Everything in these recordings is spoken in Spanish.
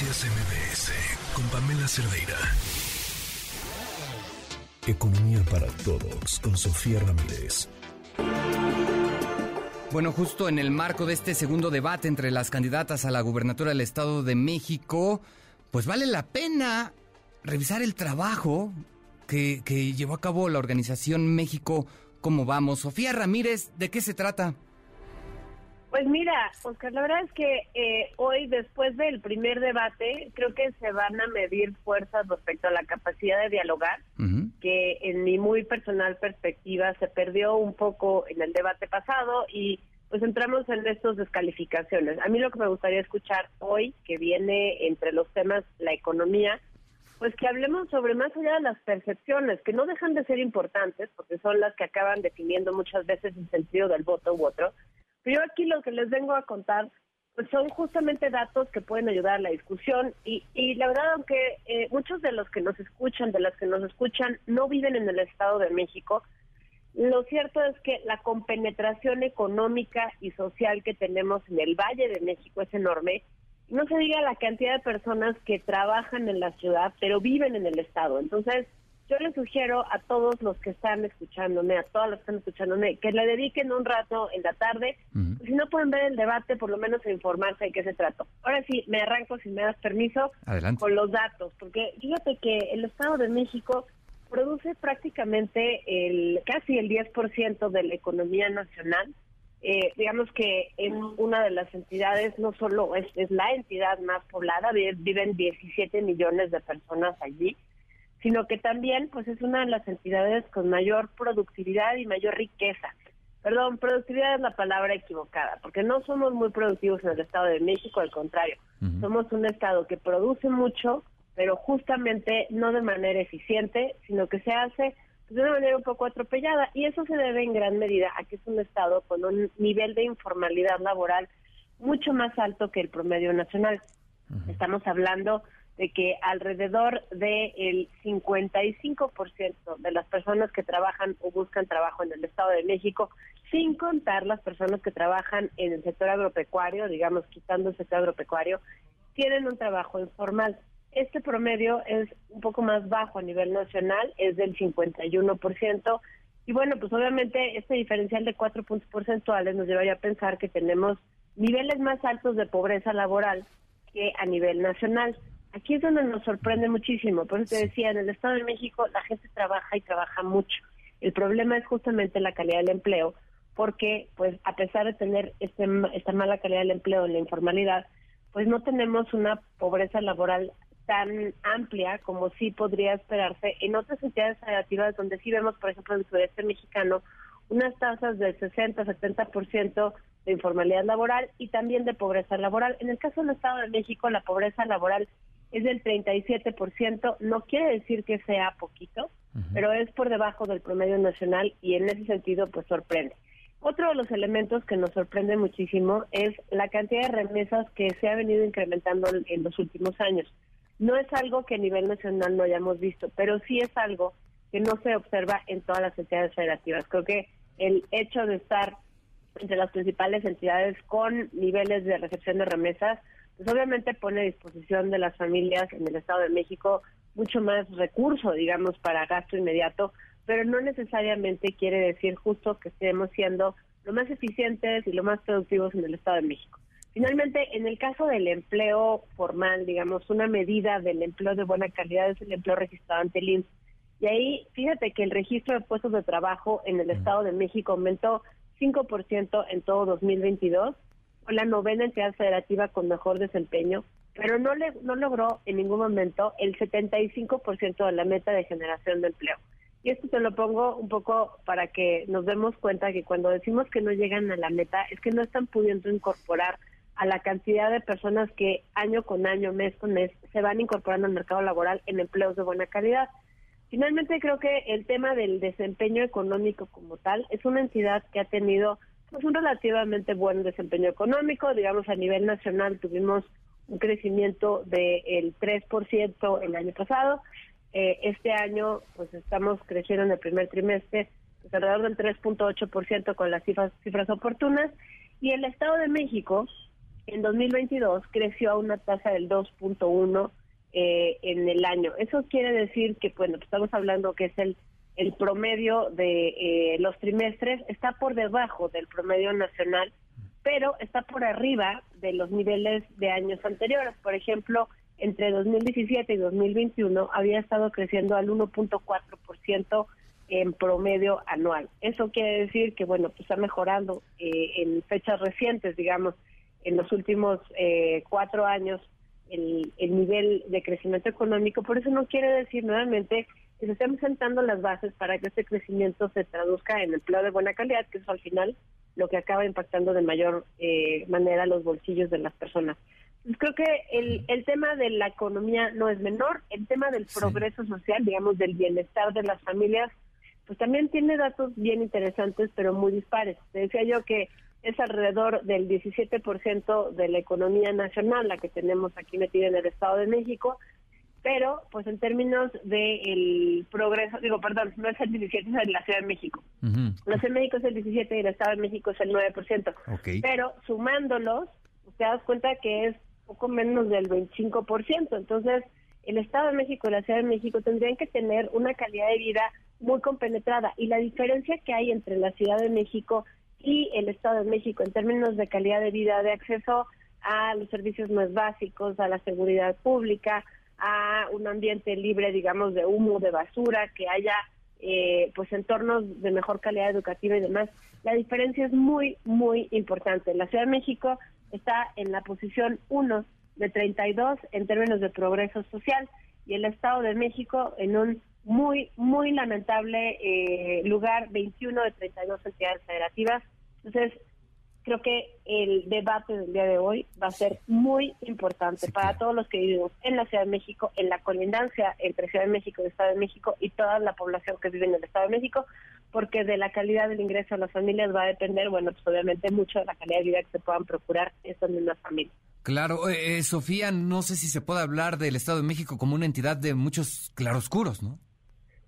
Noticias MBS con Pamela Cerdeira. Economía para todos con Sofía Ramírez. Bueno, justo en el marco de este segundo debate entre las candidatas a la gubernatura del Estado de México, pues vale la pena revisar el trabajo que, que llevó a cabo la organización México ¿Cómo vamos? Sofía Ramírez, ¿de qué se trata? Pues mira, Oscar, la verdad es que eh, hoy, después del primer debate, creo que se van a medir fuerzas respecto a la capacidad de dialogar, que en mi muy personal perspectiva se perdió un poco en el debate pasado y pues entramos en estas descalificaciones. A mí lo que me gustaría escuchar hoy, que viene entre los temas la economía, pues que hablemos sobre más allá de las percepciones, que no dejan de ser importantes, porque son las que acaban definiendo muchas veces el sentido del voto u otro, pero yo aquí lo que les vengo a contar pues son justamente datos que pueden ayudar a la discusión y, y la verdad, aunque eh, muchos de los que nos escuchan, de las que nos escuchan, no viven en el Estado de México, lo cierto es que la compenetración económica y social que tenemos en el Valle de México es enorme. No se diga la cantidad de personas que trabajan en la ciudad, pero viven en el Estado. Entonces, yo les sugiero a todos los que están escuchándome, a todos los que están escuchándome, que le dediquen un rato en la tarde. Si no pueden ver el debate, por lo menos a informarse de qué se trata. Ahora sí, me arranco, si me das permiso, con los datos, porque fíjate que el Estado de México produce prácticamente el casi el 10% de la economía nacional. Eh, digamos que en una de las entidades, no solo es, es la entidad más poblada, viven 17 millones de personas allí sino que también pues es una de las entidades con mayor productividad y mayor riqueza. Perdón, productividad es la palabra equivocada, porque no somos muy productivos en el Estado de México, al contrario, somos un Estado que produce mucho, pero justamente no de manera eficiente, sino que se hace pues, de una manera un poco atropellada, y eso se debe en gran medida a que es un Estado con un nivel de informalidad laboral mucho más alto que el promedio nacional. Estamos hablando de que alrededor del 55% de las personas que trabajan o buscan trabajo en el Estado de México, sin contar las personas que trabajan en el sector agropecuario, digamos quitando el sector agropecuario, tienen un trabajo informal. Este promedio es un poco más bajo a nivel nacional, es del 51%, y bueno, pues obviamente este diferencial de 4 puntos porcentuales nos llevaría a pensar que tenemos niveles más altos de pobreza laboral que a nivel nacional. Aquí es donde nos sorprende muchísimo. Por eso te decía, en el Estado de México la gente trabaja y trabaja mucho. El problema es justamente la calidad del empleo, porque pues a pesar de tener este, esta mala calidad del empleo en la informalidad, pues no tenemos una pobreza laboral tan amplia como sí podría esperarse en otras entidades federativas donde sí vemos, por ejemplo, en el sureste mexicano, unas tasas del 60-70% de informalidad laboral y también de pobreza laboral. En el caso del Estado de México, la pobreza laboral es del 37%, no quiere decir que sea poquito, pero es por debajo del promedio nacional y en ese sentido pues sorprende. Otro de los elementos que nos sorprende muchísimo es la cantidad de remesas que se ha venido incrementando en los últimos años. No es algo que a nivel nacional no hayamos visto, pero sí es algo que no se observa en todas las entidades federativas. Creo que el hecho de estar entre las principales entidades con niveles de recepción de remesas pues obviamente pone a disposición de las familias en el Estado de México mucho más recurso, digamos, para gasto inmediato, pero no necesariamente quiere decir justo que estemos siendo lo más eficientes y lo más productivos en el Estado de México. Finalmente, en el caso del empleo formal, digamos, una medida del empleo de buena calidad es el empleo registrado ante el IMSS. Y ahí, fíjate que el registro de puestos de trabajo en el Estado de México aumentó 5% en todo 2022 la novena entidad federativa con mejor desempeño, pero no, le, no logró en ningún momento el 75% de la meta de generación de empleo. Y esto te lo pongo un poco para que nos demos cuenta que cuando decimos que no llegan a la meta es que no están pudiendo incorporar a la cantidad de personas que año con año, mes con mes, se van incorporando al mercado laboral en empleos de buena calidad. Finalmente, creo que el tema del desempeño económico como tal es una entidad que ha tenido pues un relativamente buen desempeño económico, digamos a nivel nacional tuvimos un crecimiento del 3% el año pasado, eh, este año pues estamos creciendo en el primer trimestre pues, alrededor del 3.8% con las cifras, cifras oportunas. Y el Estado de México en 2022 creció a una tasa del 2.1 eh, en el año. Eso quiere decir que, bueno, pues estamos hablando que es el, el promedio de eh, los trimestres, está por debajo del promedio nacional, pero está por arriba de los niveles de años anteriores. Por ejemplo, entre 2017 y 2021 había estado creciendo al 1.4% en promedio anual. Eso quiere decir que, bueno, pues está mejorando eh, en fechas recientes, digamos, en los últimos eh, cuatro años el, el, nivel de crecimiento económico. Por eso no quiere decir nuevamente que se estén sentando las bases para que este crecimiento se traduzca en empleo de buena calidad, que es al final lo que acaba impactando de mayor eh, manera los bolsillos de las personas. Pues creo que el, el tema de la economía no es menor, el tema del progreso social, digamos, del bienestar de las familias, pues también tiene datos bien interesantes, pero muy dispares. Te decía yo que es alrededor del 17% de la economía nacional la que tenemos aquí metida en el Estado de México, pero pues en términos del progreso, digo, perdón, no es el 17, es la Ciudad de México. La Ciudad de México es el 17 y el Estado de México es el 9%. Pero sumándolos, te das cuenta que es poco menos del 25%. Entonces, el Estado de México y la Ciudad de México tendrían que tener una calidad de vida muy compenetrada. Y la diferencia que hay entre la Ciudad de México y el Estado de México en términos de calidad de vida, de acceso a los servicios más básicos, a la seguridad pública, a un ambiente libre, digamos, de humo, de basura, que haya eh, pues entornos de mejor calidad educativa y demás. La diferencia es muy, muy importante. La Ciudad de México está en la posición 1 de 32 en términos de progreso social y el Estado de México en un muy, muy lamentable eh, lugar 21 de 32 entidades federativas. Entonces, creo que el debate del día de hoy va a ser muy importante para todos los que vivimos en la Ciudad de México, en la colindancia entre Ciudad de México y Estado de México y toda la población que vive en el Estado de México, porque de la calidad del ingreso a las familias va a depender, bueno, pues obviamente mucho de la calidad de vida que se puedan procurar esas mismas familias. Claro, eh, eh, Sofía, no sé si se puede hablar del Estado de México como una entidad de muchos claroscuros, ¿no?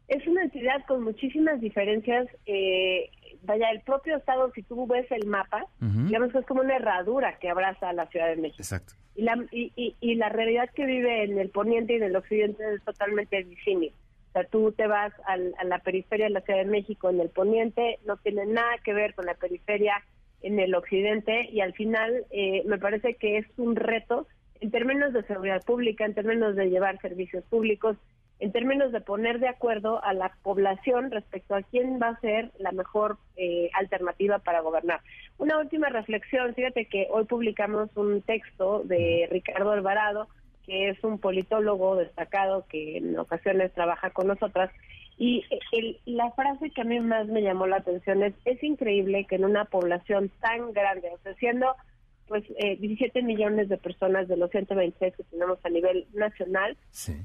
Es una entidad con muchísimas diferencias. Eh, vaya, el propio Estado, si tú ves el mapa, digamos que es como una herradura que abraza a la Ciudad de México. Exacto. Y la, y, y, la realidad que vive en el poniente y en el occidente es totalmente disímil. O sea, tú te vas a la periferia de la Ciudad de México en el poniente, no tiene nada que ver con la periferia en el occidente y al final eh, me parece que es un reto en términos de seguridad pública, en términos de llevar servicios públicos, en términos de poner de acuerdo a la población respecto a quién va a ser la mejor eh, alternativa para gobernar. Una última reflexión, fíjate que hoy publicamos un texto de Ricardo Alvarado, que es un politólogo destacado que en ocasiones trabaja con nosotras, y la frase que a mí más me llamó la atención es, es increíble que en una población tan grande, o sea, siendo pues eh, 17 millones de personas de los 126 que tenemos a nivel nacional,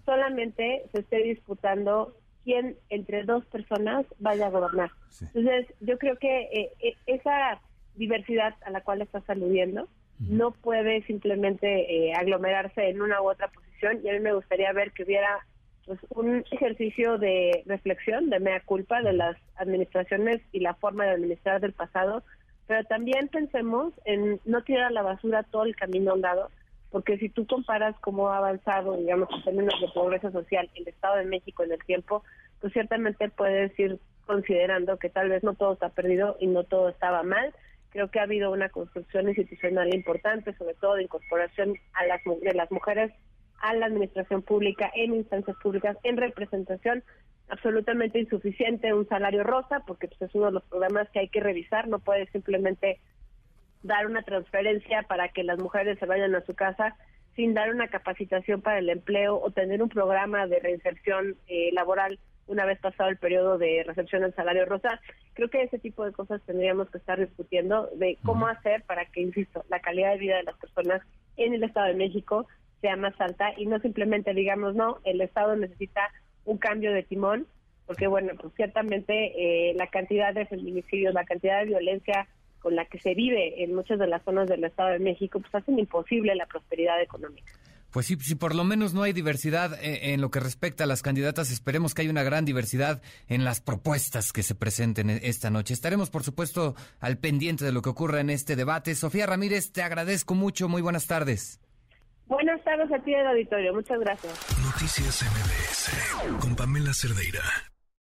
solamente se esté disputando quién entre dos personas vaya a gobernar. Entonces, yo creo que eh, eh, esa diversidad a la cual estás aludiendo no puede simplemente eh, aglomerarse en una u otra posición y a mí me gustaría ver que hubiera pues un ejercicio de reflexión, de mea culpa de las administraciones y la forma de administrar del pasado pero también pensemos en no tirar a la basura todo el camino andado, porque si tú comparas cómo ha avanzado, digamos, en términos de progreso social el Estado de México en el tiempo, pues ciertamente puedes ir considerando que tal vez no todo está perdido y no todo estaba mal. Creo que ha habido una construcción institucional importante, sobre todo de incorporación a las, de las mujeres a la administración pública, en instancias públicas, en representación, absolutamente insuficiente un salario rosa, porque pues, es uno de los programas que hay que revisar, no puede simplemente dar una transferencia para que las mujeres se vayan a su casa sin dar una capacitación para el empleo o tener un programa de reinserción eh, laboral una vez pasado el periodo de recepción del salario rosa. Creo que ese tipo de cosas tendríamos que estar discutiendo de cómo hacer para que, insisto, la calidad de vida de las personas en el Estado de México sea más alta y no simplemente digamos, no, el Estado necesita un cambio de timón, porque bueno, pues ciertamente eh, la cantidad de feminicidios, la cantidad de violencia con la que se vive en muchas de las zonas del Estado de México, pues hacen imposible la prosperidad económica. Pues sí, si por lo menos no hay diversidad eh, en lo que respecta a las candidatas, esperemos que haya una gran diversidad en las propuestas que se presenten e, esta noche. Estaremos, por supuesto, al pendiente de lo que ocurra en este debate. Sofía Ramírez, te agradezco mucho. Muy buenas tardes. Buenas tardes a ti del auditorio. Muchas gracias. Noticias MBS con Pamela Cerdeira.